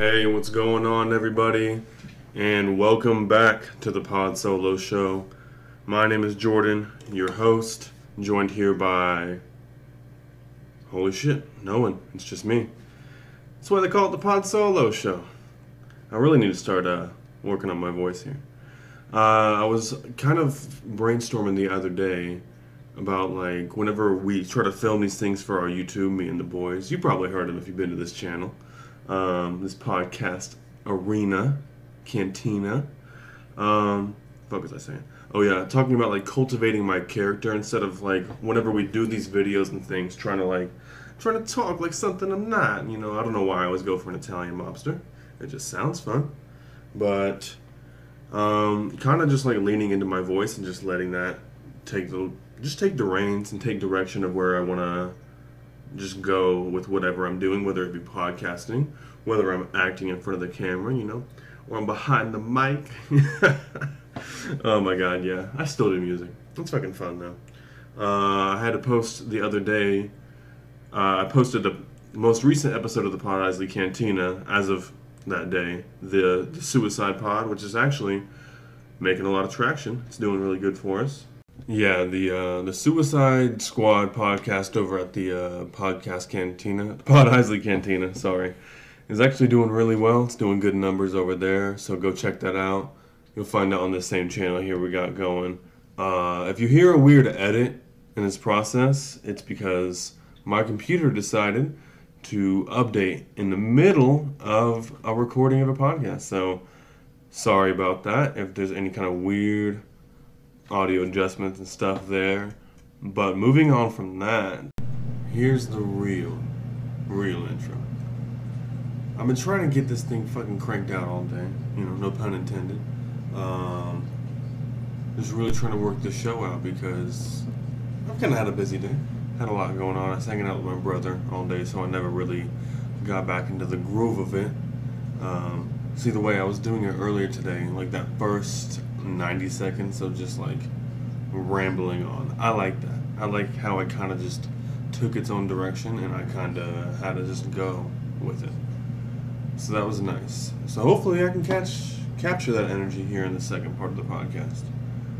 Hey, what's going on, everybody? And welcome back to the Pod Solo Show. My name is Jordan, your host, joined here by. Holy shit, no one. It's just me. That's why they call it the Pod Solo Show. I really need to start uh, working on my voice here. Uh, I was kind of brainstorming the other day about like whenever we try to film these things for our YouTube, me and the boys. You probably heard them if you've been to this channel, um, this podcast arena, cantina. Um, fuck was I saying? Oh yeah, talking about like cultivating my character instead of like whenever we do these videos and things, trying to like trying to talk like something I'm not. You know, I don't know why I always go for an Italian mobster. It just sounds fun, but um, kind of just like leaning into my voice and just letting that take the just take the reins and take direction of where I want to just go with whatever I'm doing, whether it be podcasting, whether I'm acting in front of the camera, you know, or I'm behind the mic. oh my god, yeah, I still do music. It's fucking fun though. Uh, I had to post the other day. Uh, I posted the most recent episode of the Pod Isley Cantina as of that day, the, the Suicide Pod, which is actually making a lot of traction. It's doing really good for us. Yeah, the uh, the Suicide Squad podcast over at the uh, podcast cantina, Pod Isley Cantina, sorry, is actually doing really well. It's doing good numbers over there, so go check that out. You'll find out on the same channel here we got going. Uh, if you hear a weird edit in this process, it's because my computer decided to update in the middle of a recording of a podcast. So sorry about that. If there's any kind of weird audio adjustments and stuff there. But moving on from that, here's the real, real intro. I've been trying to get this thing fucking cranked out all day. You know, no pun intended. Um, just really trying to work this show out because I've kind of had a busy day. Had a lot going on. I was hanging out with my brother all day, so I never really got back into the groove of it. Um, see, the way I was doing it earlier today, like that first 90 seconds of just like rambling on. I like that. I like how it kind of just took its own direction and I kind of had to just go with it. So that was nice. So hopefully I can catch capture that energy here in the second part of the podcast.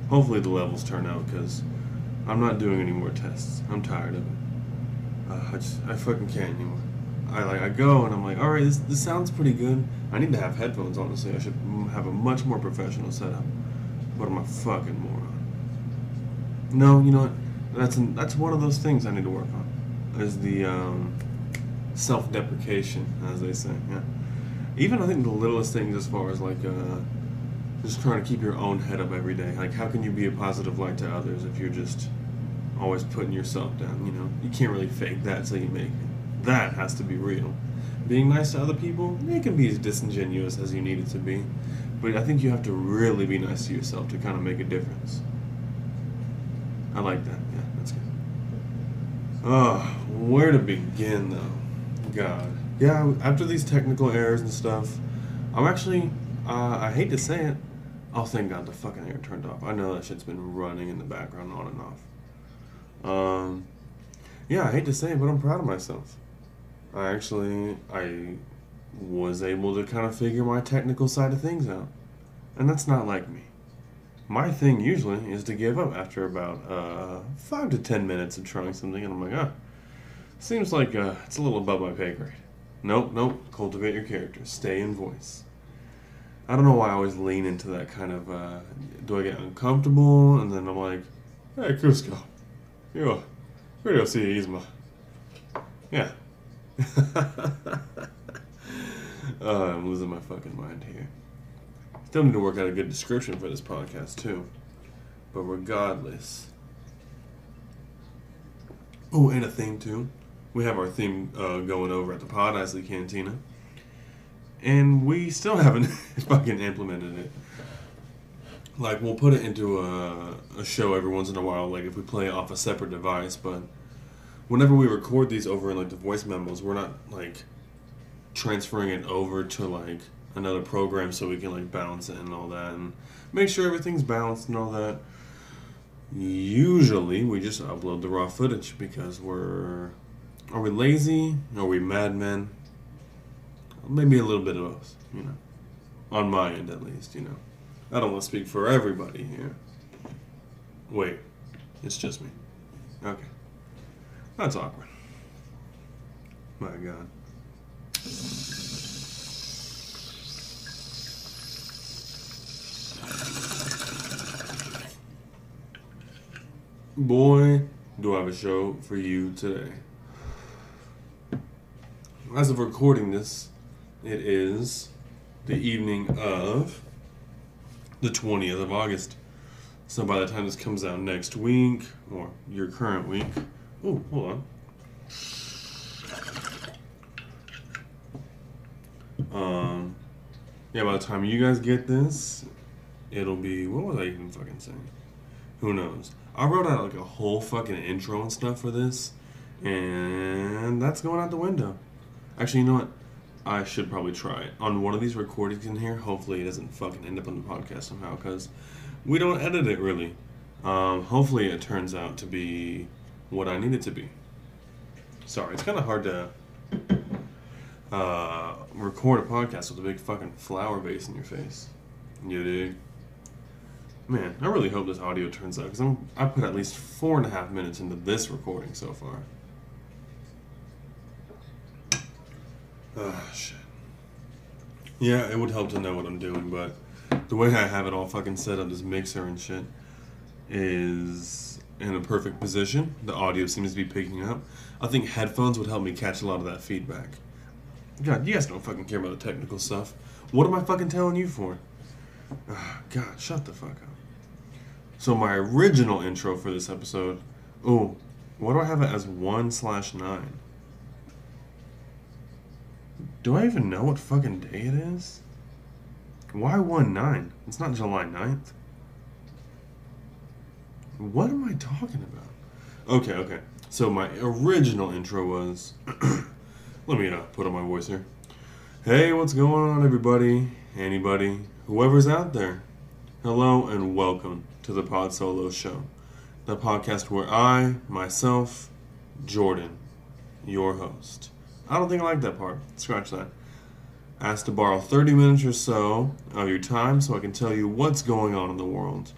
Hopefully the levels turn out because I'm not doing any more tests. I'm tired of it. Uh, I just I fucking can't anymore. I like I go and I'm like, all right, this this sounds pretty good. I need to have headphones. Honestly, I should have a much more professional setup. What am I fucking moron? No, you know what? That's an, that's one of those things I need to work on. Is the um, self-deprecation, as they say. Yeah. Even I think the littlest things, as far as like uh, just trying to keep your own head up every day. Like, how can you be a positive light to others if you're just always putting yourself down? You know, you can't really fake that till you make it. That has to be real. Being nice to other people, it can be as disingenuous as you need it to be. But I think you have to really be nice to yourself to kind of make a difference. I like that. Yeah, that's good. Oh, where to begin though? God. Yeah, after these technical errors and stuff, I'm actually, uh, I hate to say it, oh thank God the fucking air turned off. I know that shit's been running in the background on and off. Um, yeah, I hate to say it, but I'm proud of myself. I actually, I was able to kind of figure my technical side of things out. And that's not like me. My thing usually is to give up after about uh, five to ten minutes of trying something, and I'm like, ah, seems like uh, it's a little above my pay grade. Nope, nope, cultivate your character, stay in voice. I don't know why I always lean into that kind of, uh, do I get uncomfortable? And then I'm like, hey, Kuzco, yo, radio see Yzma. Yeah. oh, I'm losing my fucking mind here. Still need to work out a good description for this podcast too. But regardless. Oh, and a theme too. We have our theme uh, going over at the Pod Isley Cantina. And we still haven't fucking implemented it. Like, we'll put it into a, a show every once in a while, like if we play off a separate device, but whenever we record these over in like the voice memos, we're not like transferring it over to like another program so we can like balance it and all that and make sure everything's balanced and all that. Usually we just upload the raw footage because we're are we lazy? Are we madmen? maybe a little bit of us, you know, on my end at least, you know. I don't want to speak for everybody here. Wait, it's just me. Okay. That's awkward. My God. Boy, do I have a show for you today. As of recording this, it is the evening of the 20th of August. So by the time this comes out next week, or your current week, oh, hold on. Um, yeah, by the time you guys get this, it'll be, what was I even fucking saying? Who knows? I wrote out like a whole fucking intro and stuff for this, and that's going out the window. Actually, you know what? I should probably try it on one of these recordings in here. Hopefully, it doesn't fucking end up on the podcast somehow because we don't edit it really. Um, hopefully, it turns out to be what I need it to be. Sorry, it's kind of hard to uh, record a podcast with a big fucking flower vase in your face. You dig? Man, I really hope this audio turns out because I put at least four and a half minutes into this recording so far. Ah, shit. Yeah, it would help to know what I'm doing, but the way I have it all fucking set up, this mixer and shit, is in a perfect position. The audio seems to be picking up. I think headphones would help me catch a lot of that feedback. God, you guys don't fucking care about the technical stuff. What am I fucking telling you for? Ah, God, shut the fuck up. So my original intro for this episode, oh, why do I have it as one slash nine? Do I even know what fucking day it is? Why 1 9? It's not July 9th. What am I talking about? Okay, okay. So my original intro was. let me uh, put on my voice here. Hey, what's going on, everybody? Anybody? Whoever's out there. Hello and welcome to the Pod Solo Show, the podcast where I, myself, Jordan, your host, I don't think I like that part. Scratch that. Asked to borrow 30 minutes or so of your time so I can tell you what's going on in the world.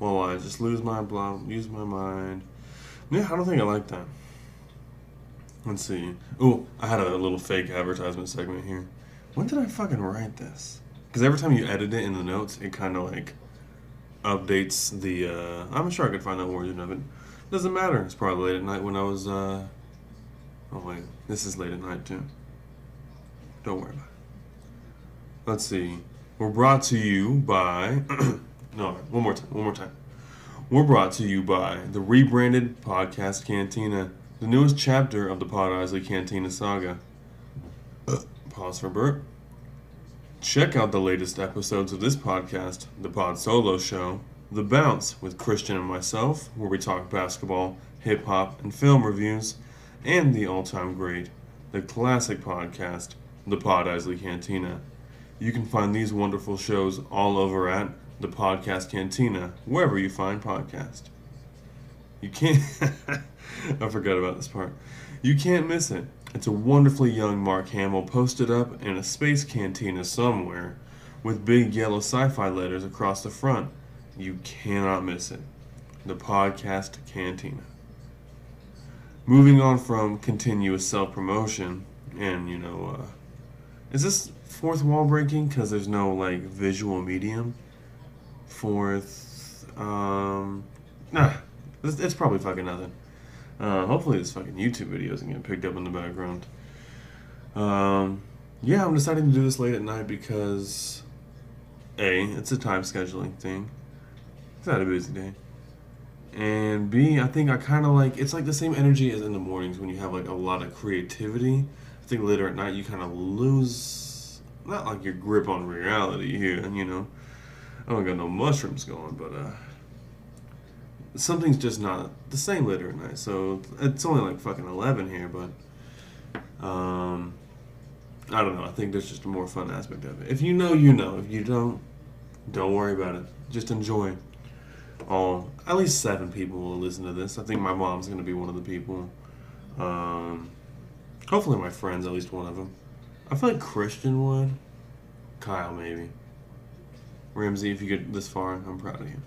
While I just lose my blah, use my mind. Yeah, I don't think I like that. Let's see. Oh, I had a little fake advertisement segment here. When did I fucking write this? Because every time you edit it in the notes, it kind of like updates the. Uh, I'm sure I could find the origin of it. Doesn't matter. It's probably late at night when I was uh, Oh wait, this is late at night too. Don't worry about it. Let's see. We're brought to you by no, one more time, one more time. We're brought to you by the rebranded Podcast Cantina, the newest chapter of the Pod Isley Cantina saga. Pause for burp. Check out the latest episodes of this podcast, the Pod Solo Show, The Bounce with Christian and myself, where we talk basketball, hip hop, and film reviews and the all time great, the classic podcast, The Pod Isley Cantina. You can find these wonderful shows all over at the Podcast Cantina, wherever you find podcasts. You can't. I forgot about this part. You can't miss it. It's a wonderfully young Mark Hamill posted up in a space cantina somewhere with big yellow sci fi letters across the front. You cannot miss it. The Podcast Cantina moving on from continuous self promotion and you know uh, is this fourth wall breaking because there's no like visual medium fourth um nah it's, it's probably fucking nothing uh, hopefully this fucking youtube video isn't getting picked up in the background um yeah i'm deciding to do this late at night because a it's a time scheduling thing it's not a busy day and B, I think I kind of like it's like the same energy as in the mornings when you have like a lot of creativity. I think later at night you kind of lose not like your grip on reality here, you know. I don't got no mushrooms going, but uh something's just not the same later at night. So it's only like fucking 11 here, but um I don't know. I think there's just a more fun aspect of it. If you know, you know. If you don't, don't worry about it. Just enjoy all at least seven people will listen to this. I think my mom's gonna be one of the people. Um, hopefully, my friends, at least one of them. I feel like Christian would. Kyle, maybe. Ramsey, if you get this far, I'm proud of you.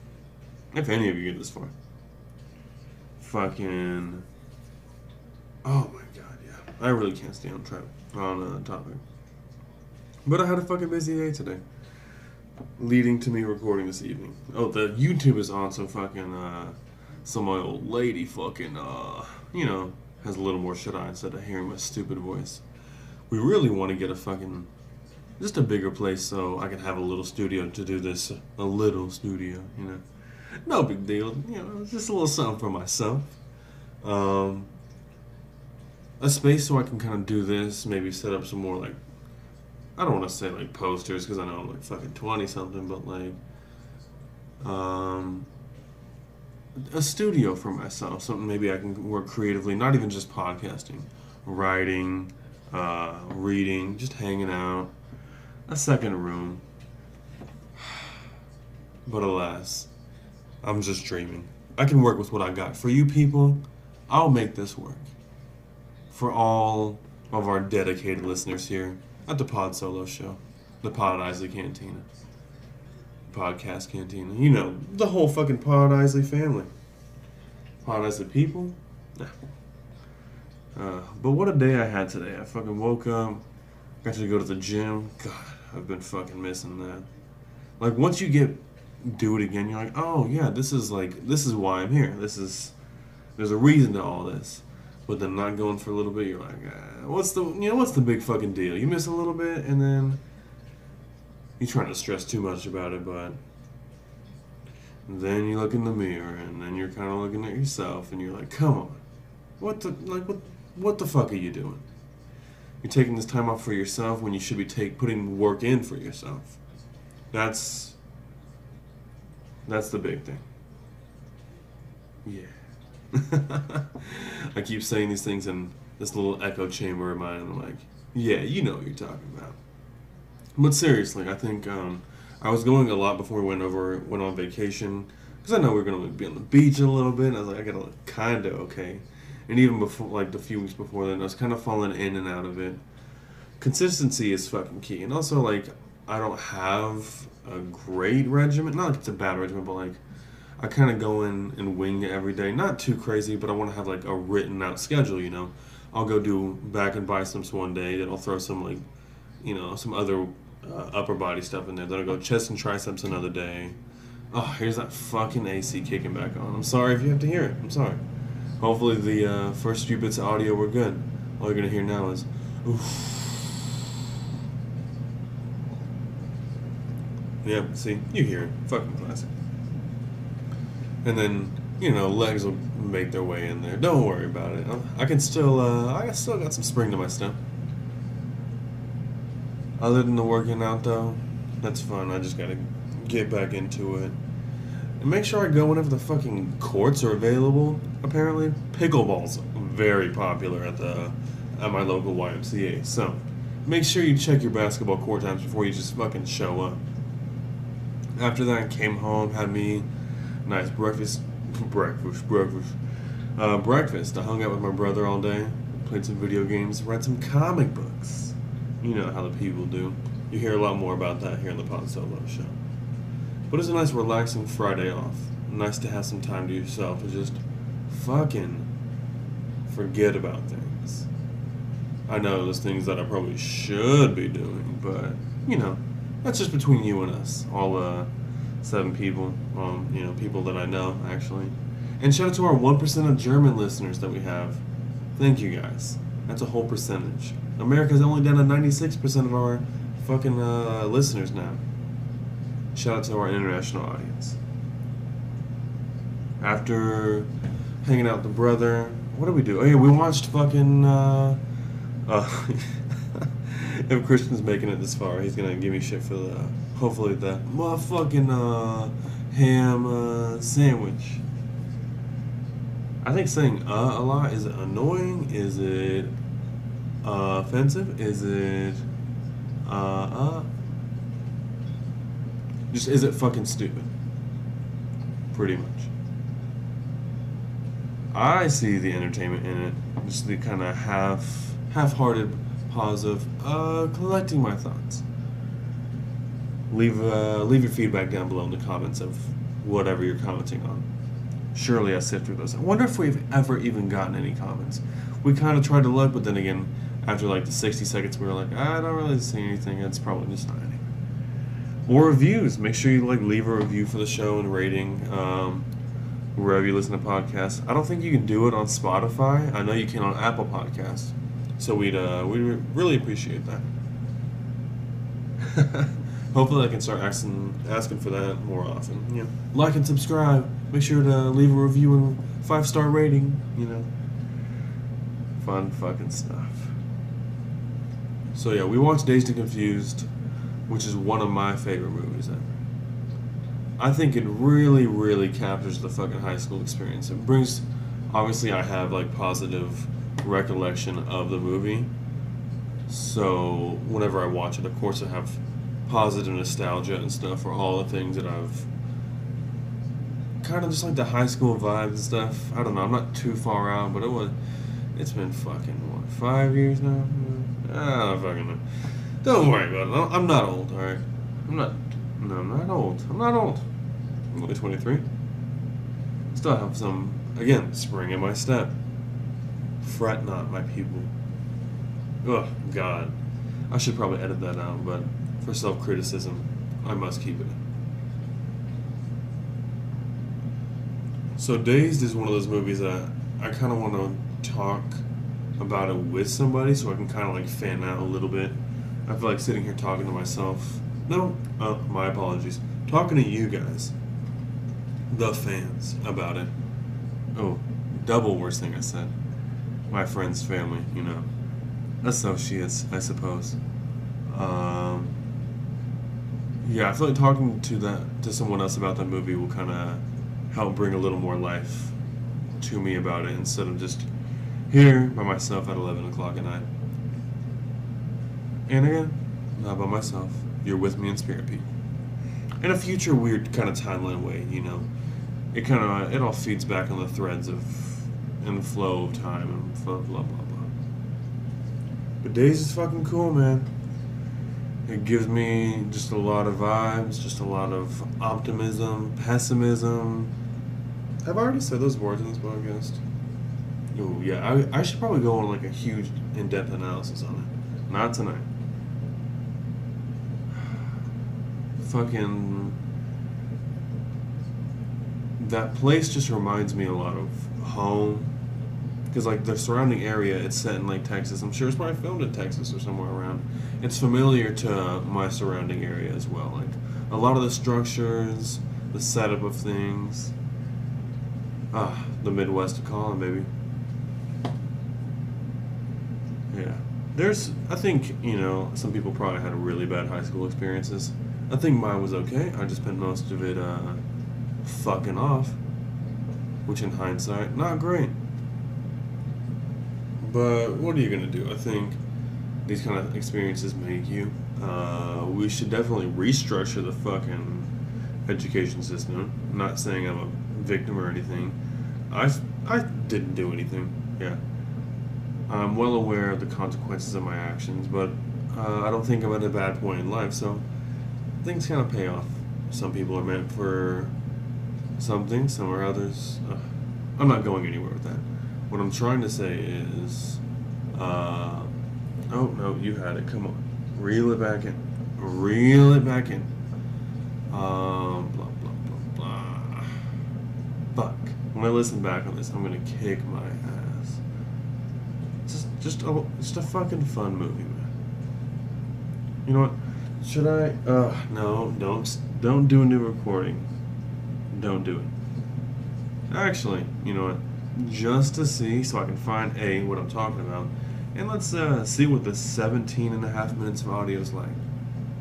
If any of you get this far. Fucking. Oh my god, yeah. I really can't stay on track on a topic. But I had a fucking busy day today. Leading to me recording this evening. Oh, the YouTube is on, so fucking, uh, some old lady fucking, uh, you know, has a little more shit on instead of hearing my stupid voice. We really want to get a fucking just a bigger place so I can have a little studio to do this. A little studio, you know. No big deal. You know, just a little something for myself. Um, a space so I can kind of do this. Maybe set up some more like. I don't want to say like posters because I know I'm like fucking twenty something, but like. Um, a studio for myself, something maybe I can work creatively, not even just podcasting, writing, uh, reading, just hanging out, a second room. But alas, I'm just dreaming. I can work with what I got. For you people, I'll make this work. For all of our dedicated listeners here at the Pod Solo Show, the Pod Isley Cantina, Podcast Cantina, you know, the whole fucking Pod Isley family. Pod Isley people? Nah. Uh, but what a day I had today. I fucking woke up, got to go to the gym. God, I've been fucking missing that. Like once you get do it again, you're like, oh yeah, this is like this is why I'm here. This is there's a reason to all this. But then not going for a little bit, you're like, ah, what's the you know what's the big fucking deal? You miss a little bit, and then you're trying to stress too much about it, but then you look in the mirror, and then you're kind of looking at yourself, and you're like, come on, what the like what what the fuck are you doing? You're taking this time off for yourself when you should be take putting work in for yourself. That's that's the big thing. Yeah. I keep saying these things in this little echo chamber of mine. I'm like, yeah, you know what you're talking about. But seriously, I think um, I was going a lot before we went over went on vacation because I know we are gonna be on the beach a little bit. And I was like, I gotta look kind of okay and even before like the few weeks before then, I was kind of falling in and out of it. Consistency is fucking key, and also like I don't have a great regimen. Not like it's a bad regimen, but like I kind of go in and wing it every day. Not too crazy, but I want to have like a written out schedule. You know, I'll go do back and biceps one day. Then I'll throw some like, you know, some other uh, upper body stuff in there. Then I'll go chest and triceps another day. Oh, here's that fucking AC kicking back on. I'm sorry if you have to hear it. I'm sorry. Hopefully the uh, first few bits of audio were good. All you're gonna hear now is, oof. Yeah, see, you hear it. Fucking classic. And then, you know, legs will make their way in there. Don't worry about it. I can still, uh, I still got some spring to my step. Other than the working out, though, that's fun. I just gotta get back into it. And make sure I go whenever the fucking courts are available. Apparently, pickleball's very popular at the at my local YMCA. So, make sure you check your basketball court times before you just fucking show up. After that, I came home, had me nice breakfast, breakfast, breakfast, uh, breakfast. I hung out with my brother all day, played some video games, read some comic books. You know how the people do. You hear a lot more about that here on the Pod Solo Show. But it's a nice, relaxing Friday off. Nice to have some time to yourself to just fucking forget about things. I know there's things that I probably should be doing, but you know, that's just between you and us. All uh, seven people, um, you know, people that I know actually. And shout out to our one percent of German listeners that we have. Thank you guys. That's a whole percentage. America's only down to ninety six percent of our fucking uh, listeners now. Shout out to our international audience. After hanging out with the brother, what did we do? Oh yeah, we watched fucking. Uh, uh, if Christian's making it this far, he's gonna give me shit for the hopefully the motherfucking uh, ham uh, sandwich. I think saying uh a lot is it annoying? Is it uh, offensive? Is it uh uh? Just is it fucking stupid? Pretty much. I see the entertainment in it. Just the kind of half half-hearted pause of uh, collecting my thoughts. Leave uh, leave your feedback down below in the comments of whatever you're commenting on. Surely I sift through those. I wonder if we've ever even gotten any comments. We kind of tried to look, but then again, after like the 60 seconds, we were like, I don't really see anything. It's probably just not anything. Or reviews. Make sure you like leave a review for the show and rating. Um, wherever you listen to podcasts. I don't think you can do it on Spotify. I know you can on Apple Podcasts. So we'd uh, we really appreciate that. Hopefully, I can start asking asking for that more often. Yeah, like and subscribe. Make sure to leave a review and five star rating. You know, fun fucking stuff. So yeah, we watched Dazed and Confused, which is one of my favorite movies ever. I think it really, really captures the fucking high school experience. It brings, obviously, I have like positive recollection of the movie. So whenever I watch it, of course, I have positive nostalgia and stuff for all the things that I've kind of just like the high school vibes and stuff. I don't know. I'm not too far out, but it was. It's been fucking what five years now. Ah, fucking. Know. Don't worry about it. I'm not old. All right. I'm not. No, I'm not old. I'm not old. I'm only 23. Still have some, again, spring in my step. Fret not, my people. Oh, God. I should probably edit that out, but for self criticism, I must keep it. So, Dazed is one of those movies that I kind of want to talk about it with somebody so I can kind of like fan out a little bit. I feel like sitting here talking to myself. No, uh, my apologies. Talking to you guys the fans about it. Oh, double worst thing I said. My friend's family, you know. Associates, I suppose. Um, yeah, I feel like talking to that to someone else about that movie will kind of help bring a little more life to me about it instead of just here by myself at 11 o'clock at night. And again, not by myself. You're with me in spirit, people. In a future weird kind of timeline way, you know it kind of it all feeds back on the threads of and the flow of time and blah blah blah blah. But Dazed is fucking cool, man. It gives me just a lot of vibes, just a lot of optimism, pessimism. I've already said those words in this podcast? Oh yeah, I, I should probably go on like a huge in-depth analysis on it. Not tonight. Fucking that place just reminds me a lot of home because like the surrounding area it's set in like texas. I'm sure it's probably filmed in texas or somewhere around. It's familiar to my surrounding area as well like a lot of the structures the setup of things. Ah the midwest to call baby. Yeah. There's i think you know some people probably had really bad high school experiences. I think mine was okay. I just spent most of it uh fucking off. Which, in hindsight, not great. But what are you gonna do? I think these kind of experiences make you. Uh, we should definitely restructure the fucking education system. I'm not saying I'm a victim or anything. I I didn't do anything. Yeah. I'm well aware of the consequences of my actions, but uh, I don't think I'm at a bad point in life, so things kind of pay off. Some people are meant for something, some are others. Uh, I'm not going anywhere with that. What I'm trying to say is, uh, oh no, you had it. Come on, reel it back in, reel it back in. Um, blah blah blah blah. Fuck. When I listen back on this, I'm gonna kick my ass. Just, just a, just a fucking fun movie, man. You know what? Should I? Uh, no, don't, don't do a new recording don't do it. Actually, you know what? Just to see, so I can find A, what I'm talking about, and let's uh, see what the 17 and a half minutes of audio is like,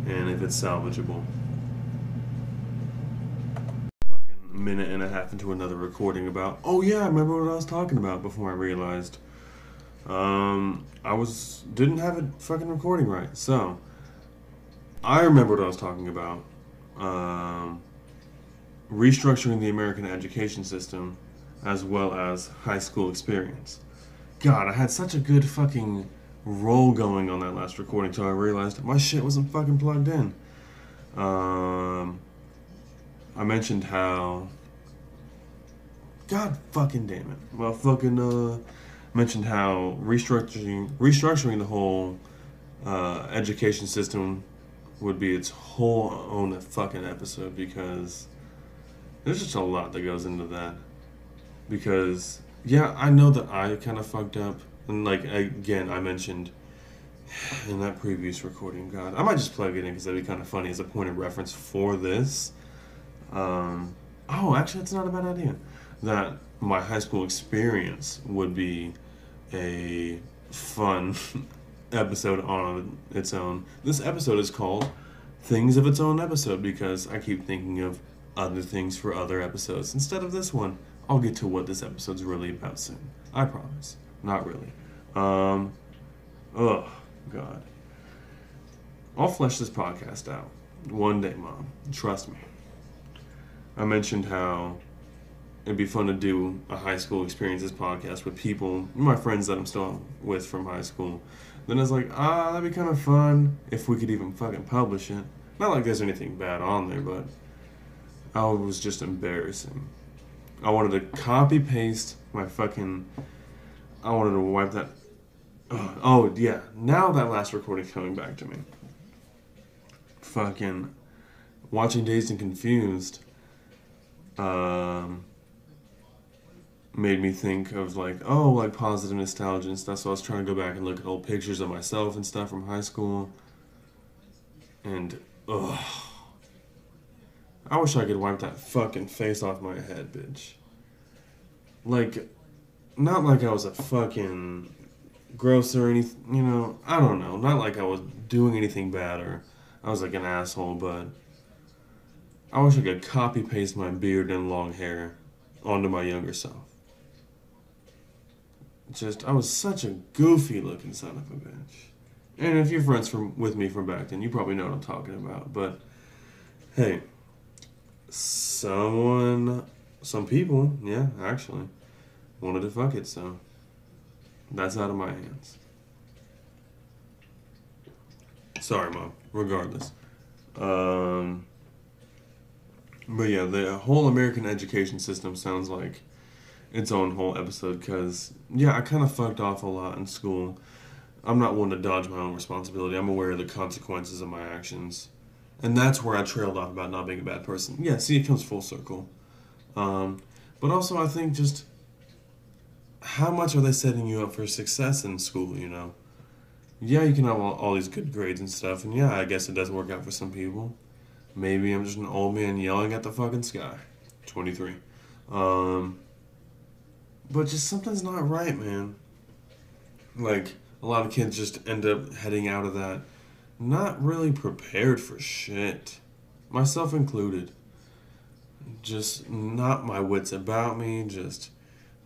and if it's salvageable. Fucking minute and a half into another recording about, oh yeah, I remember what I was talking about before I realized. Um, I was, didn't have it fucking recording right, so. I remember what I was talking about. Um, restructuring the American education system as well as high school experience. God, I had such a good fucking roll going on that last recording until I realized my shit wasn't fucking plugged in. Um, I mentioned how. God fucking damn it. Well, fucking uh, mentioned how restructuring restructuring the whole uh, education system would be its whole own fucking episode because there's just a lot that goes into that. Because yeah, I know that I kind of fucked up, and like again, I mentioned in that previous recording. God, I might just plug it in because that'd be kind of funny as a point of reference for this. Um, oh, actually, that's not a bad idea. That my high school experience would be a fun episode on its own. This episode is called Things of Its Own Episode because I keep thinking of other things for other episodes instead of this one. I'll get to what this episode's really about soon. I promise. Not really. Um, oh, God. I'll flesh this podcast out one day, Mom. Trust me. I mentioned how it'd be fun to do a high school experiences podcast with people, my friends that I'm still with from high school. Then I was like, ah, that'd be kind of fun if we could even fucking publish it. Not like there's anything bad on there, but I was just embarrassing. I wanted to copy paste my fucking. I wanted to wipe that. Oh, yeah, now that last recording coming back to me. Fucking watching Dazed and Confused. Um, made me think of like oh like positive nostalgia and stuff. So I was trying to go back and look at old pictures of myself and stuff from high school. And ugh. I wish I could wipe that fucking face off my head, bitch. Like, not like I was a fucking gross or anything, you know, I don't know. Not like I was doing anything bad or I was like an asshole, but I wish I could copy paste my beard and long hair onto my younger self. Just, I was such a goofy looking son of a bitch. And if you're friends from with me from back then, you probably know what I'm talking about. But hey, someone, some people, yeah, actually, wanted to fuck it, so that's out of my hands. Sorry, mom. Regardless, um, but yeah, the whole American education system sounds like its own whole episode because yeah, I kind of fucked off a lot in school. I'm not one to dodge my own responsibility. I'm aware of the consequences of my actions and that's where I trailed off about not being a bad person. Yeah, see, it comes full circle. Um, but also, I think just how much are they setting you up for success in school? You know, yeah, you can have all, all these good grades and stuff, and yeah, I guess it doesn't work out for some people. Maybe I'm just an old man yelling at the fucking sky. 23. Um, but just something's not right, man. Like, a lot of kids just end up heading out of that not really prepared for shit, myself included. Just not my wits about me, just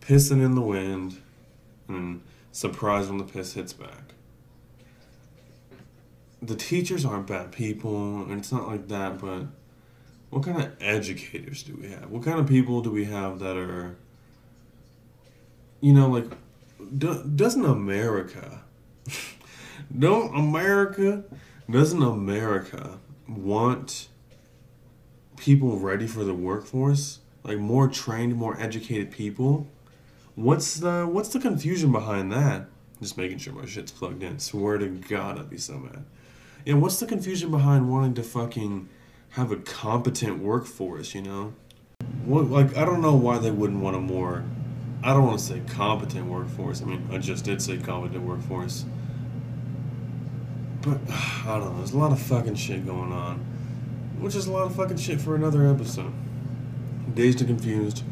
pissing in the wind and surprised when the piss hits back. The teachers aren't bad people, and it's not like that, but what kind of educators do we have? What kind of people do we have that are, you know, like, do, doesn't America don't America, doesn't America want people ready for the workforce? Like more trained, more educated people? What's the what's the confusion behind that? Just making sure my shit's plugged in. Swear to God, I'd be so mad. Yeah, what's the confusion behind wanting to fucking have a competent workforce? You know, what like I don't know why they wouldn't want a more. I don't want to say competent workforce. I mean, I just did say competent workforce. But I don't know. There's a lot of fucking shit going on, which is a lot of fucking shit for another episode. Dazed and confused,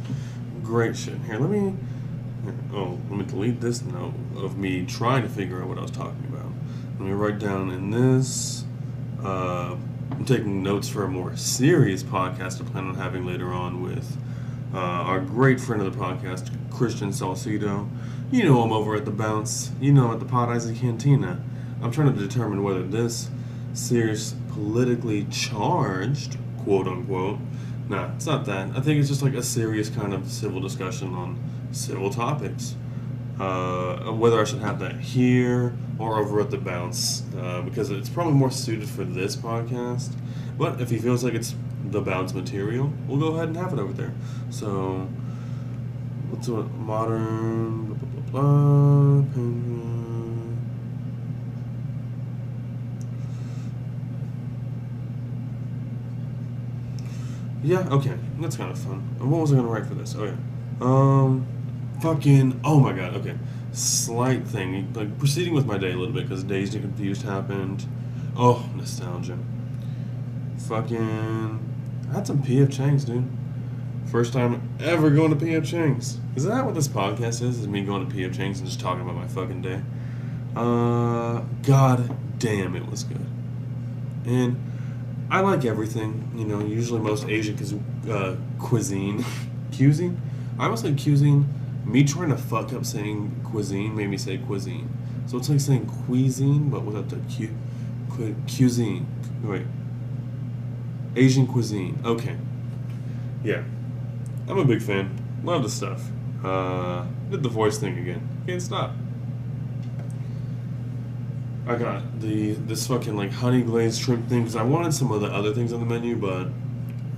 great shit. Here, let me. Oh, let me delete this note of me trying to figure out what I was talking about. Let me write down in this. Uh, I'm taking notes for a more serious podcast I plan on having later on with uh, our great friend of the podcast, Christian Salcido. You know him over at the Bounce. You know him at the Pod Isley Cantina. I'm trying to determine whether this serious politically charged, quote unquote, nah, it's not that. I think it's just like a serious kind of civil discussion on civil topics. uh, whether I should have that here or over at the bounce uh, because it's probably more suited for this podcast. But if he feels like it's the bounce material, we'll go ahead and have it over there. So, what's a modern? Blah, blah, blah, Yeah, okay. That's kind of fun. What was I going to write for this? Oh, yeah. Um, fucking. Oh my god, okay. Slight thing. Like, proceeding with my day a little bit because Dazed and Confused happened. Oh, nostalgia. Fucking. I had some P.F. Chang's, dude. First time ever going to P.F. Chang's. Is that what this podcast is? Is me going to P.F. Chang's and just talking about my fucking day? Uh, god damn, it was good. And I like everything. You know, usually most Asian uh, cuisine, cuisine. I almost like cuisine. Me trying to fuck up saying cuisine made me say cuisine. So it's like saying cuisine, but without the cu, cu cuisine. Wait. Asian cuisine. Okay. Yeah. I'm a big fan. Love the stuff. Uh, did the voice thing again. Can't stop. I got the this fucking like honey glazed shrimp thing because I wanted some of the other things on the menu, but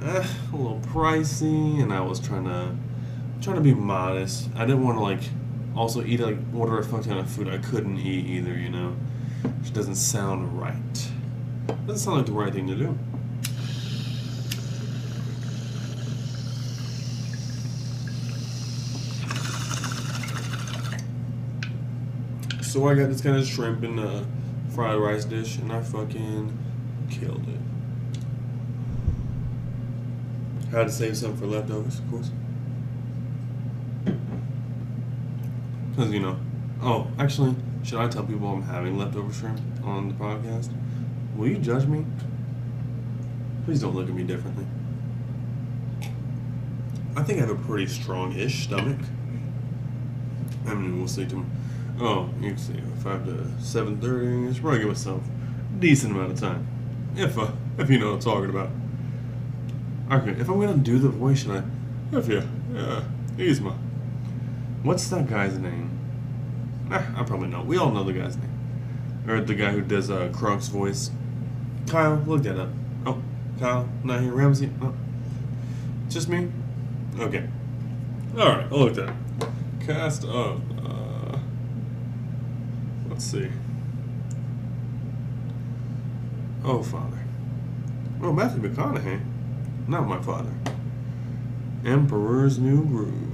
eh, a little pricey, and I was trying to trying to be modest. I didn't want to like also eat like order a fuck ton of food I couldn't eat either, you know, which doesn't sound right. Doesn't sound like the right thing to do. So I got this kind of shrimp and uh, fried rice dish, and I fucking killed it. Had to save some for leftovers, of course. Because, you know. Oh, actually, should I tell people I'm having leftover shrimp on the podcast? Will you judge me? Please don't look at me differently. I think I have a pretty strong ish stomach. I mean, we'll see tomorrow. Oh, you can see five to seven thirty. I should probably give myself a decent amount of time, if uh, if you know what I'm talking about. Okay, if I'm gonna do the voice, should I? If you, yeah, he's my. What's that guy's name? Eh, I probably know. We all know the guy's name, or the guy who does uh, Kronk's voice. Kyle, look that up. Oh, Kyle, not here. Ramsey. Oh. Just me. Okay. All right, I'll look that. Up. Cast of Let's see. Oh, Father. Oh, Matthew McConaughey. Not my father. Emperor's New Groove.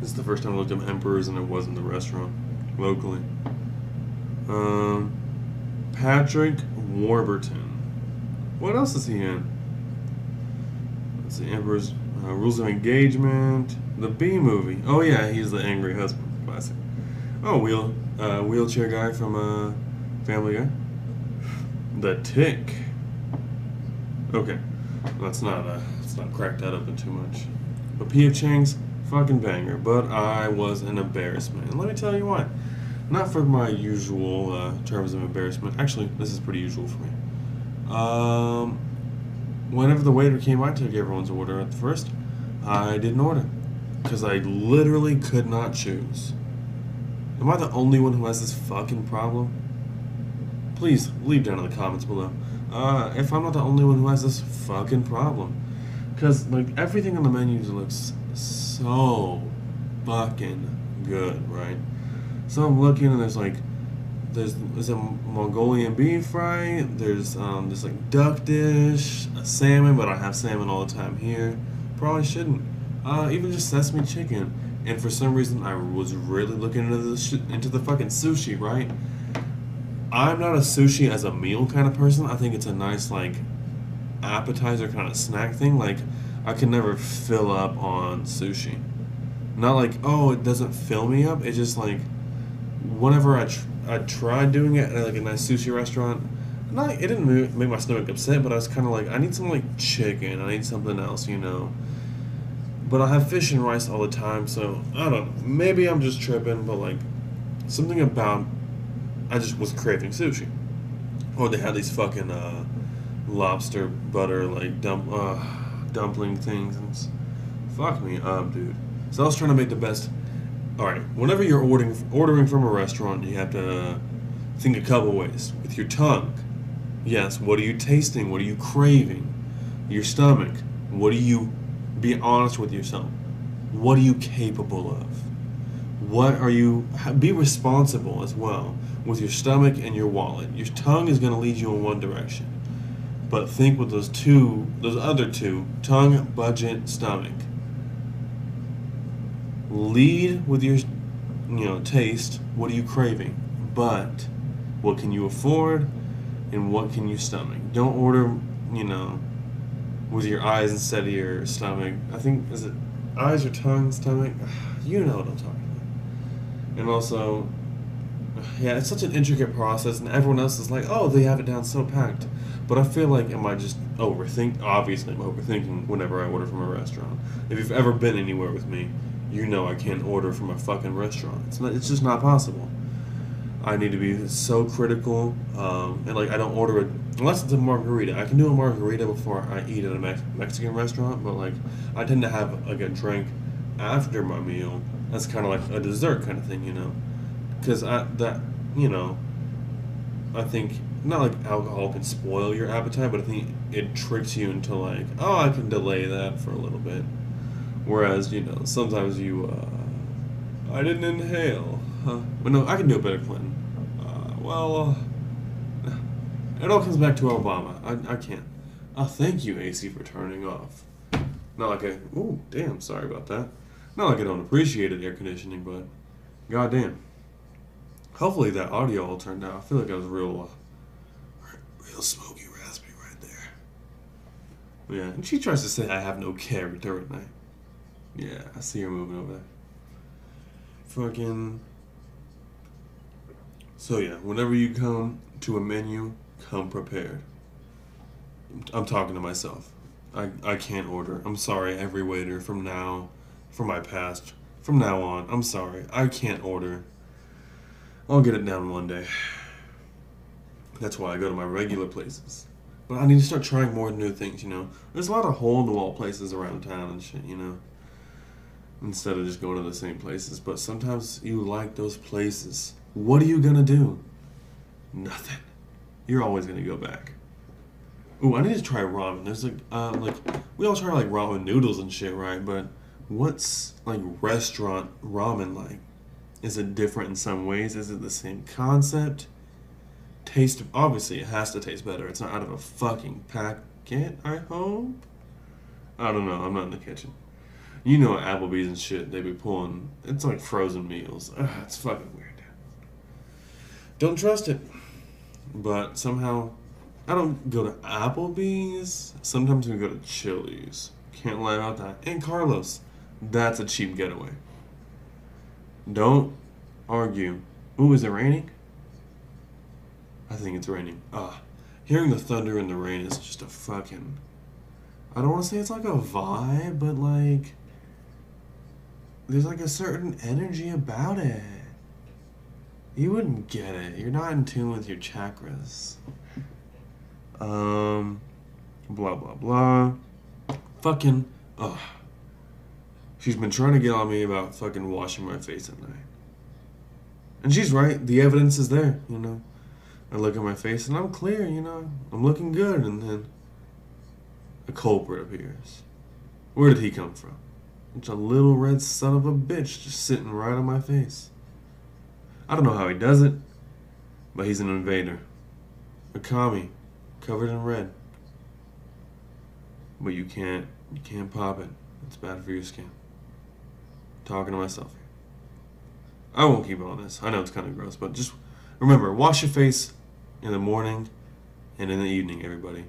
This is the first time I looked up Emperor's and it wasn't the restaurant locally. Um, Patrick Warburton. What else is he in? Let's see. Emperor's uh, Rules of Engagement. The Bee Movie. Oh yeah, he's the angry husband. Classic. Oh, wheel uh, wheelchair guy from uh, Family Guy. The Tick. Okay, let's not uh, let's not crack that up too much. But P.F. Chang's fucking banger. But I was an embarrassment, and let me tell you why. Not for my usual uh, terms of embarrassment. Actually, this is pretty usual for me. Um, whenever the waiter came, I took everyone's order at the first. I didn't order because I literally could not choose. Am I the only one who has this fucking problem? Please leave down in the comments below. Uh, if I'm not the only one who has this fucking problem. Because, like, everything on the menu looks so fucking good, right? So I'm looking and there's like, there's, there's a Mongolian beef fry, there's um, this like duck dish, a salmon, but I have salmon all the time here. Probably shouldn't uh, even just sesame chicken. And for some reason, I was really looking into the sh- into the fucking sushi. Right? I'm not a sushi as a meal kind of person. I think it's a nice like appetizer kind of snack thing. Like I can never fill up on sushi. Not like oh it doesn't fill me up. It's just like whenever I tr- I tried doing it at like a nice sushi restaurant, not it didn't make my stomach upset, but I was kind of like I need some like chicken. I need something else, you know. But I have fish and rice all the time, so I don't know. Maybe I'm just tripping, but like something about I just was craving sushi. Or they had these fucking uh, lobster butter like dump uh, dumpling things and Fuck me up, dude. So I was trying to make the best. All right, whenever you're ordering ordering from a restaurant, you have to think a couple ways with your tongue. Yes, what are you tasting? What are you craving? Your stomach. What are you? Be honest with yourself. What are you capable of? What are you? Be responsible as well with your stomach and your wallet. Your tongue is going to lead you in one direction, but think with those two, those other two: tongue, budget, stomach lead with your you know taste what are you craving but what can you afford and what can you stomach don't order you know with your eyes instead of your stomach. I think is it eyes or tongue stomach? You know what i'm talking about. And also yeah it's such an intricate process and everyone else is like oh they have it down so packed. But i feel like am i just overthink obviously i'm overthinking whenever i order from a restaurant. If you've ever been anywhere with me you know I can't order from a fucking restaurant. It's not, it's just not possible. I need to be so critical, um, and like I don't order it unless it's a margarita. I can do a margarita before I eat at a Mex- Mexican restaurant, but like I tend to have like a drink after my meal. That's kind of like a dessert kind of thing, you know, because I that you know, I think not like alcohol can spoil your appetite, but I think it tricks you into like, oh, I can delay that for a little bit. Whereas, you know, sometimes you, uh, I didn't inhale. Huh? Well, no, I can do a better Clinton. Uh, well, uh, it all comes back to Obama. I, I can't. Oh, thank you, AC, for turning off. Not like I, oh, damn, sorry about that. Not like I don't appreciate it, air conditioning, but goddamn. Hopefully that audio all turned out. I feel like I was real, uh, real smoky raspy right there. Yeah, and she tries to say I have no character at night. Yeah, I see her moving over there. Fucking. So yeah, whenever you come to a menu, come prepared. I'm talking to myself. I, I can't order. I'm sorry, every waiter from now, from my past, from now on. I'm sorry. I can't order. I'll get it down one day. That's why I go to my regular places. But I need to start trying more new things, you know? There's a lot of hole in the wall places around town and shit, you know? instead of just going to the same places. But sometimes you like those places. What are you gonna do? Nothing. You're always gonna go back. Ooh, I need to try ramen. There's like, uh, like we all try like ramen noodles and shit, right? But what's like restaurant ramen like? Is it different in some ways? Is it the same concept? Taste obviously it has to taste better. It's not out of a fucking packet. I hope. I don't know. I'm not in the kitchen. You know Applebee's and shit, they be pulling. It's like frozen meals. Ugh, it's fucking weird. Don't trust it. But somehow, I don't go to Applebee's. Sometimes we go to Chili's. Can't lie about that. And Carlos, that's a cheap getaway. Don't argue. Ooh, is it raining? I think it's raining. Ah, hearing the thunder and the rain is just a fucking. I don't want to say it's like a vibe, but like there's like a certain energy about it. You wouldn't get it. You're not in tune with your chakras. Um, blah blah blah. Fucking, ugh. She's been trying to get on me about fucking washing my face at night. And she's right. The evidence is there, you know. I look at my face and I'm clear, you know. I'm looking good, and then a culprit appears. Where did he come from? It's a little red son of a bitch just sitting right on my face. I don't know how he does it, but he's an invader. A commie, covered in red. But you can't, you can't pop it. It's bad for your skin. talking to myself. I won't keep on this. I know it's kind of gross, but just remember, wash your face in the morning and in the evening, everybody.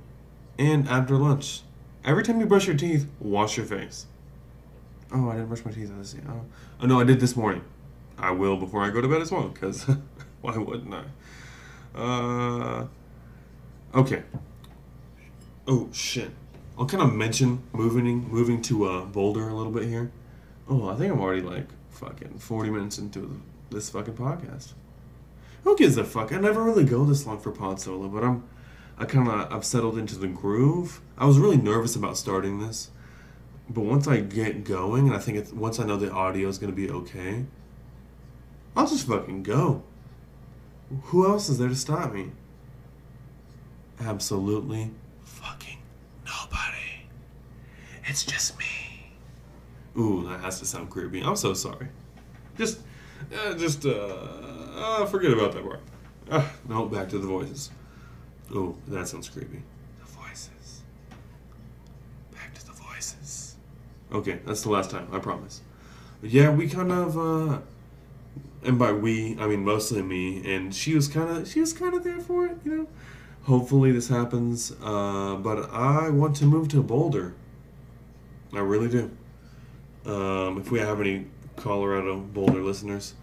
And after lunch. Every time you brush your teeth, wash your face. Oh, I didn't brush my teeth. This oh. oh no, I did this morning. I will before I go to bed as well, because why wouldn't I? Uh, okay. Oh shit! I'll kind of mention moving moving to uh, Boulder a little bit here. Oh, I think I'm already like fucking forty minutes into this fucking podcast. Who gives a fuck? I never really go this long for pod solo, but I'm I kind of I've settled into the groove. I was really nervous about starting this But once I get going, and I think it's, once I know the audio is going to be okay, I'll just fucking go. Who else is there to stop me? Absolutely fucking nobody. It's just me. Ooh, that has to sound creepy. I'm so sorry. Just, uh, just, uh, uh, forget about that part. Uh, no, back to the voices. Ooh, that sounds creepy. The voices. Back to the voices. Okay, that's the last time, I promise. But yeah, we kind of, uh, and by we, I mean mostly me, and she was kind of, she was kind of there for it, you know. Hopefully this happens, uh, but I want to move to Boulder. I really do. Um, if we have any Colorado Boulder listeners,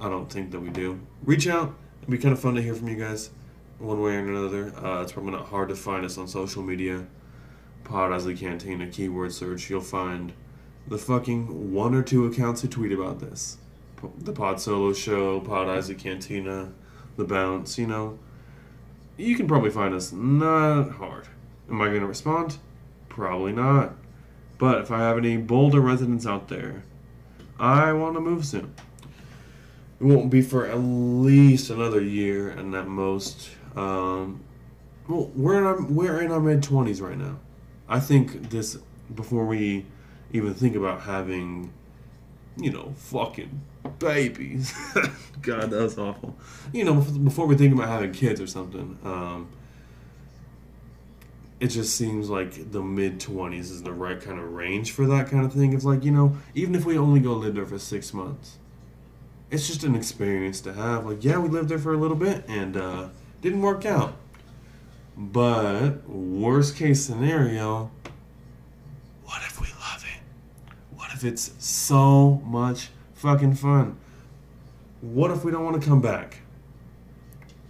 I don't think that we do. Reach out. It'd be kind of fun to hear from you guys, one way or another. Uh, it's probably not hard to find us on social media. Pod Isley Cantina keyword search. You'll find the fucking one or two accounts who tweet about this. The Pod Solo Show, Pod Isley Cantina, The Bounce. You know, you can probably find us. Not hard. Am I going to respond? Probably not. But if I have any Boulder residents out there, I want to move soon. It won't be for at least another year, and at most. Um, well, we're in our, we're in our mid twenties right now. I think this before we even think about having, you know, fucking babies. God, that was awful. You know, before we think about having kids or something. Um, it just seems like the mid 20s is the right kind of range for that kind of thing. It's like, you know, even if we only go live there for six months, it's just an experience to have. Like, yeah, we lived there for a little bit and uh, didn't work out. But, worst case scenario, what if we love it? What if it's so much fucking fun? What if we don't want to come back?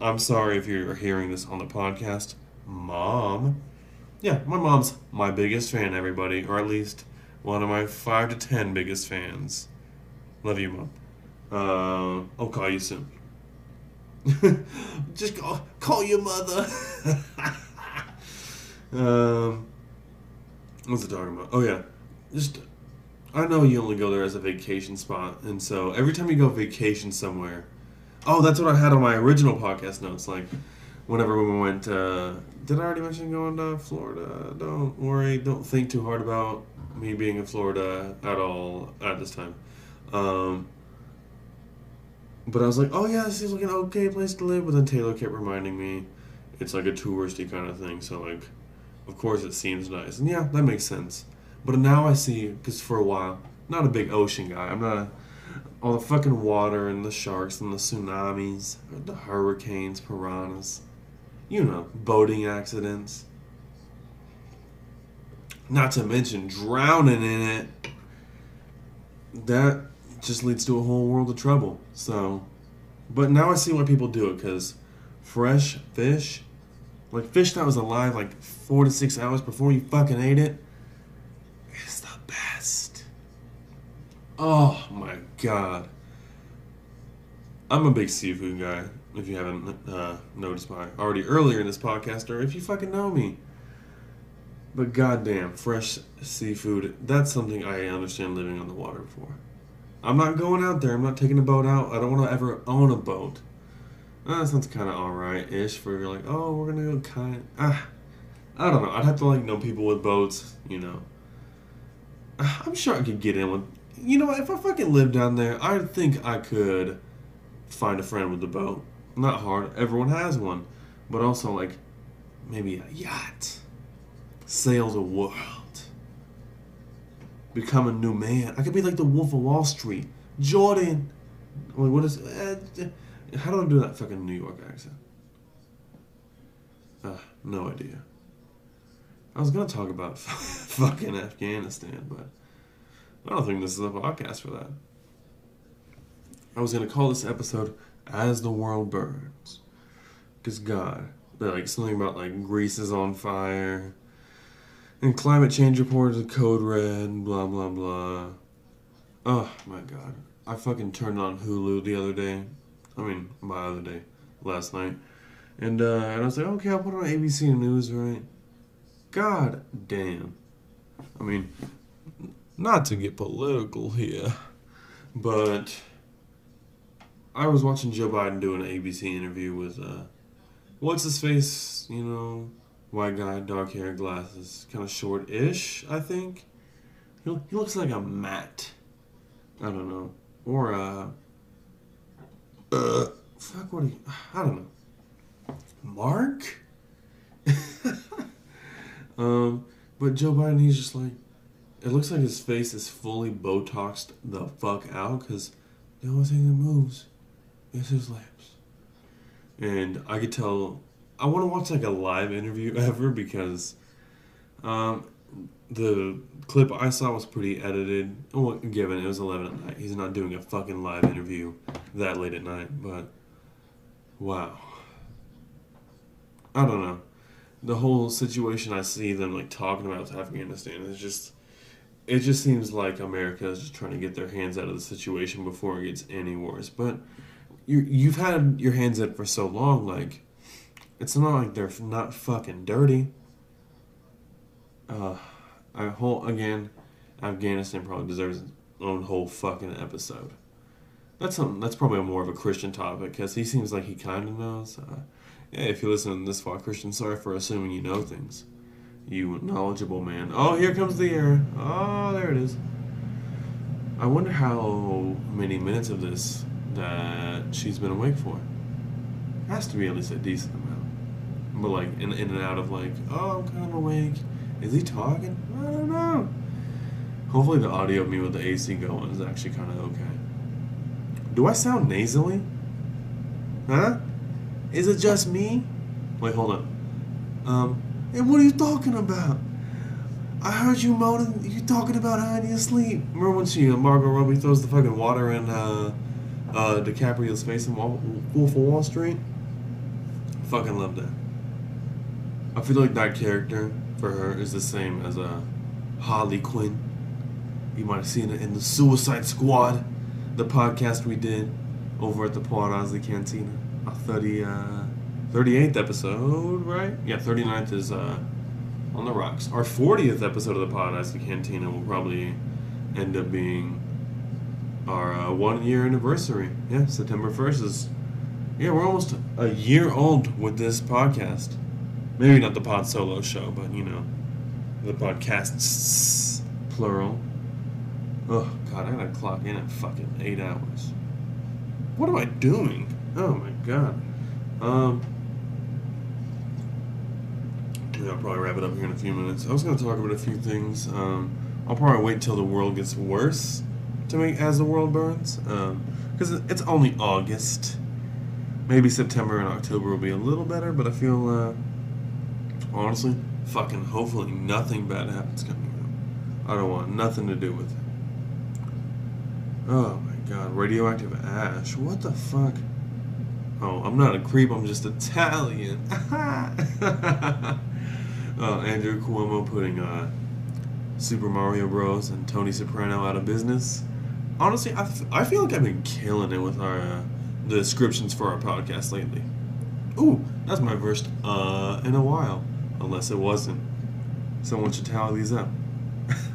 I'm sorry if you're hearing this on the podcast. Mom, yeah, my mom's my biggest fan, everybody, or at least one of my five to ten biggest fans. Love you, mom. Uh, I'll call you soon. Just call, call your mother. um, what's it talking about? Oh yeah, just I know you only go there as a vacation spot, and so every time you go vacation somewhere, oh, that's what I had on my original podcast notes, like whenever we went. Uh, did I already mention going to Florida? Don't worry. Don't think too hard about me being in Florida at all at this time. Um, but I was like, oh yeah, this seems like an okay place to live. But then Taylor kept reminding me it's like a touristy kind of thing. So like, of course it seems nice, and yeah, that makes sense. But now I see because for a while, not a big ocean guy. I'm not a, all the fucking water and the sharks and the tsunamis, the hurricanes, piranhas you know, boating accidents. Not to mention drowning in it. That just leads to a whole world of trouble. So, but now I see why people do it because fresh fish, like fish that was alive like four to six hours before you fucking ate it, is the best. Oh my god. I'm a big seafood guy if you haven't uh, noticed by already earlier in this podcast, or if you fucking know me. But goddamn, fresh seafood, that's something I understand living on the water for. I'm not going out there, I'm not taking a boat out, I don't want to ever own a boat. Uh, that sounds kind of alright ish for like, oh, we're gonna go kind Ah, I don't know, I'd have to like know people with boats, you know. I'm sure I could get in with. You know, if I fucking lived down there, I think I could find a friend with a boat not hard. Everyone has one, but also like maybe a yacht, sail the world, become a new man. I could be like the Wolf of Wall Street, Jordan. Like what is? Uh, how do I do that fucking New York accent? Uh, no idea. I was gonna talk about fucking Afghanistan, but I don't think this is a podcast for that. I was gonna call this episode as the world burns. Because God, like something about like Greece is on fire, and climate change report is code red, blah blah blah. Oh my God, I fucking turned on Hulu the other day. I mean, my other day, last night, and uh, and I was like, okay, I'll put on ABC News, right? God damn. I mean, not to get political here, but I was watching Joe Biden do an ABC interview with uh, what's his face, you know, white guy, dark hair, glasses, kind of short-ish, I think. He, he looks like a Matt. I don't know, or uh, uh, fuck, what you? I don't know. Mark. um, but Joe Biden, he's just like, it looks like his face is fully Botoxed the fuck out because the only thing that moves is his lips. And I could tell, I want to watch like a live interview ever because um, the clip I saw was pretty edited. Well, given it was 11 at night, he's not doing a fucking live interview that late at night, but wow. I don't know. The whole situation I see them like talking about with Afghanistan is just it just seems like America is just trying to get their hands out of the situation before it gets any worse. But you you've had your hands it for so long, like it's not like they're not fucking dirty. Uh, I whole again, Afghanistan probably deserves its own whole fucking episode. That's something. That's probably more of a Christian topic because he seems like he kind of knows. Uh, yeah, if you listen this far, Christian, sorry for assuming you know things. You knowledgeable man. Oh, here comes the air. Oh, there it is. I wonder how many minutes of this that she's been awake for. Has to be at least a decent amount. But like in, in and out of like, oh, I'm kind of awake. Is he talking? I don't know. Hopefully the audio of me with the AC going is actually kind of okay. Do I sound nasally? Huh? Is it just me? Wait, hold on. Um, and what are you talking about? I heard you moaning. You talking about how you sleep. Remember when she, uh, Margot Robbie, throws the fucking water in uh, uh, DiCaprio's face in Wolf of Wall Street? Fucking love that. I feel like that character for her is the same as uh, Harley Quinn. You might have seen it in the Suicide Squad, the podcast we did over at the Pod Isley Cantina. Our 30, uh, 38th episode, right? Yeah, 39th is uh, on the rocks. Our 40th episode of the Pod the Cantina will probably end up being our uh, one year anniversary. Yeah, September 1st is. Yeah, we're almost a year old with this podcast. Maybe not the Pod Solo show, but you know, the podcasts, plural. Oh, God, I gotta clock in at fucking eight hours. What am I doing? Oh my God. Um. I'll probably wrap it up here in a few minutes. I was gonna talk about a few things. Um, I'll probably wait till the world gets worse to make as the world burns, because um, it's only August. Maybe September and October will be a little better, but I feel uh, honestly, fucking hopefully nothing bad happens coming up. I don't want nothing to do with it. Oh my god, radioactive ash. What the fuck? Oh, I'm not a creep, I'm just Italian. uh, Andrew Cuomo putting uh, Super Mario Bros. and Tony Soprano out of business. Honestly, I, feel like I've been killing it with our uh, the descriptions for our podcast lately. Ooh, that's my first uh in a while. Unless it wasn't. Someone should tally these up.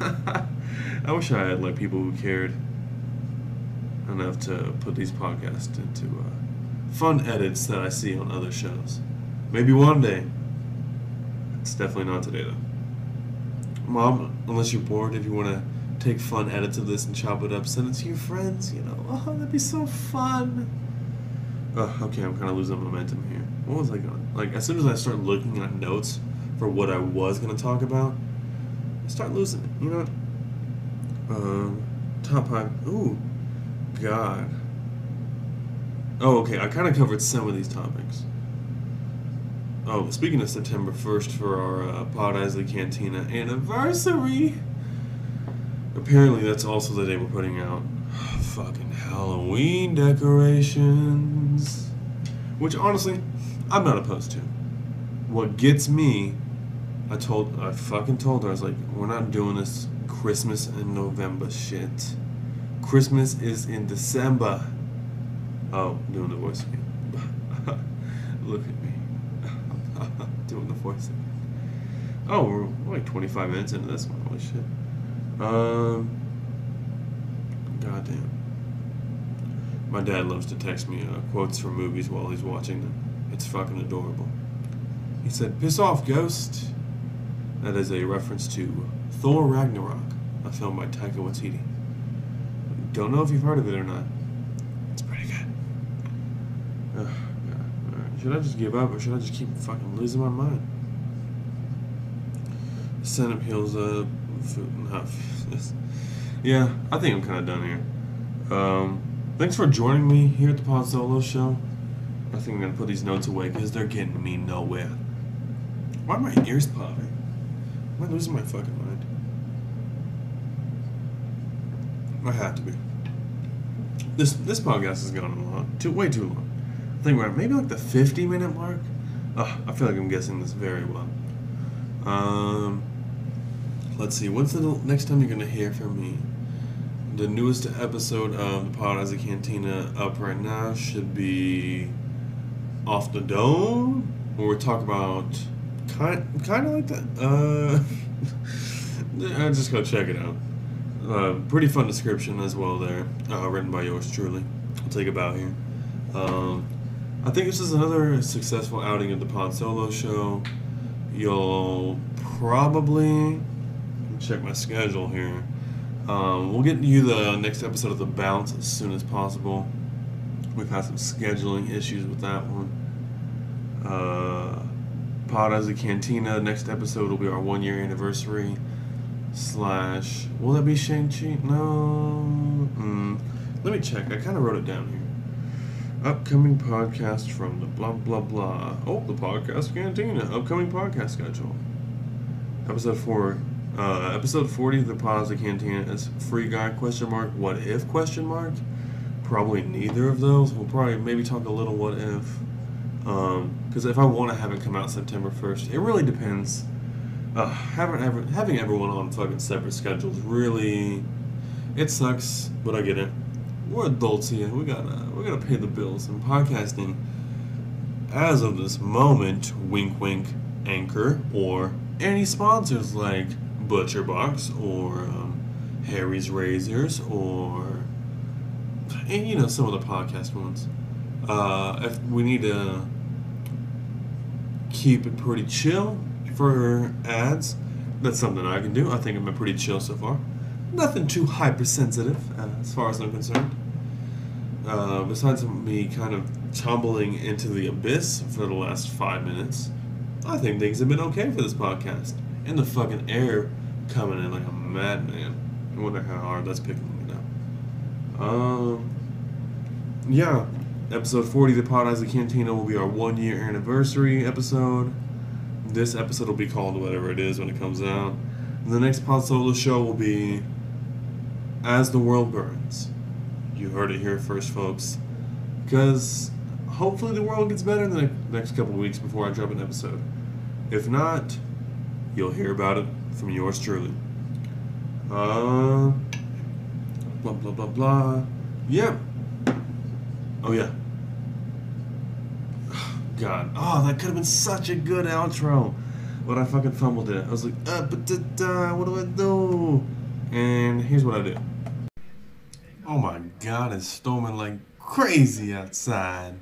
I wish I had like people who cared enough to put these podcasts into uh, fun edits that I see on other shows. Maybe one day. It's definitely not today though. Mom, unless you're bored, if you want to take fun edits of this and chop it up, send it to your friends. You know, oh, that'd be so fun. Okay, I'm kind of losing momentum here. What was I going? Like, as soon as I start looking at notes for what I was gonna talk about, I start losing it. You know what? Um, top five. Ooh, God. Oh, okay. I kind of covered some of these topics. Oh, speaking of September 1st for our uh, Pod Isley Cantina anniversary, apparently that's also the day we're putting out fucking Halloween decorations. Which, honestly, I'm not opposed to. What gets me, I told, I fucking told her, I was like, we're not doing this Christmas and November shit. Christmas is in December. Oh, doing the voice again. Look Oh, we're like 25 minutes into this one. Holy shit. Um, goddamn. My dad loves to text me uh, quotes from movies while he's watching them. It's fucking adorable. He said, "Piss off, ghost." That is a reference to Thor Ragnarok, a film by Taika Waititi. Don't know if you've heard of it or not. It's pretty good. Alright, Should I just give up or should I just keep fucking losing my mind? Senate uh, f- not f- yeah, I think I'm kind of done here. Um, thanks for joining me here at the Pod Solo Show. I think I'm gonna put these notes away because they're getting me nowhere. Why are my ears popping? Am I losing my fucking mind? I have to be. This this podcast has gone on long, too way too long. I think we're at maybe like the 50 minute mark. Ugh, I feel like I'm guessing this very well. Um, let's see. When's the next time you're gonna hear from me? The newest episode of the Pod Isley Cantina up right now should be off the dome, where we talk about kind kind of like that. Uh, I just go check it out. Uh, pretty fun description as well there, uh, written by yours truly. I'll take a bow here. Um, I think this is another successful outing of the Pod Solo show. You'll probably check my schedule here. Um, we'll get you the next episode of The Bounce as soon as possible. We've had some scheduling issues with that one. Uh, Pod Isley Cantina. Next episode will be our one year anniversary. Slash. Will that be Shang-Chi? No. Mm. Let me check. I kind of wrote it down here. Upcoming podcast from the blah blah blah. Oh, the podcast cantina. Upcoming podcast schedule. Episode four. Uh, episode forty of the Pod Isley Cantina is free guy question mark what if question mark. Probably neither of those. We'll probably maybe talk a little what if. Because if I want to have it come out September first, it really depends. Uh, having ever, having everyone on fucking separate schedules really, it sucks. But I get it. We're adults here. We gotta we gotta pay the bills. And podcasting, as of this moment, wink wink, Anchor or any sponsors like ButcherBox or um, Harry's Razors or and you know some of the podcast ones. Uh, if we need to keep it pretty chill for ads, that's something I can do. I think I'm been pretty chill so far. Nothing too hypersensitive uh, as far as I'm concerned. Uh, besides me kind of tumbling into the abyss for the last five minutes, I think things have been okay for this podcast. And the fucking air coming in like a madman. I wonder how hard that's picking me now. Um, yeah, episode 40 of the Pod Isley Cantina will be our one year anniversary episode. This episode will be called whatever it is when it comes out. And the next Pod Solo show will be As the World Burns. You heard it here first, folks. Because hopefully the world gets better in the next couple weeks before I drop an episode. If not, you'll hear about it from yours truly. Uh, blah, blah, blah, blah. Yeah. Oh, yeah. God. Oh, that could have been such a good outro. But I fucking fumbled it. I was like, uh, but da, what do I do? And here's what I do. Oh my god, it's storming like crazy outside.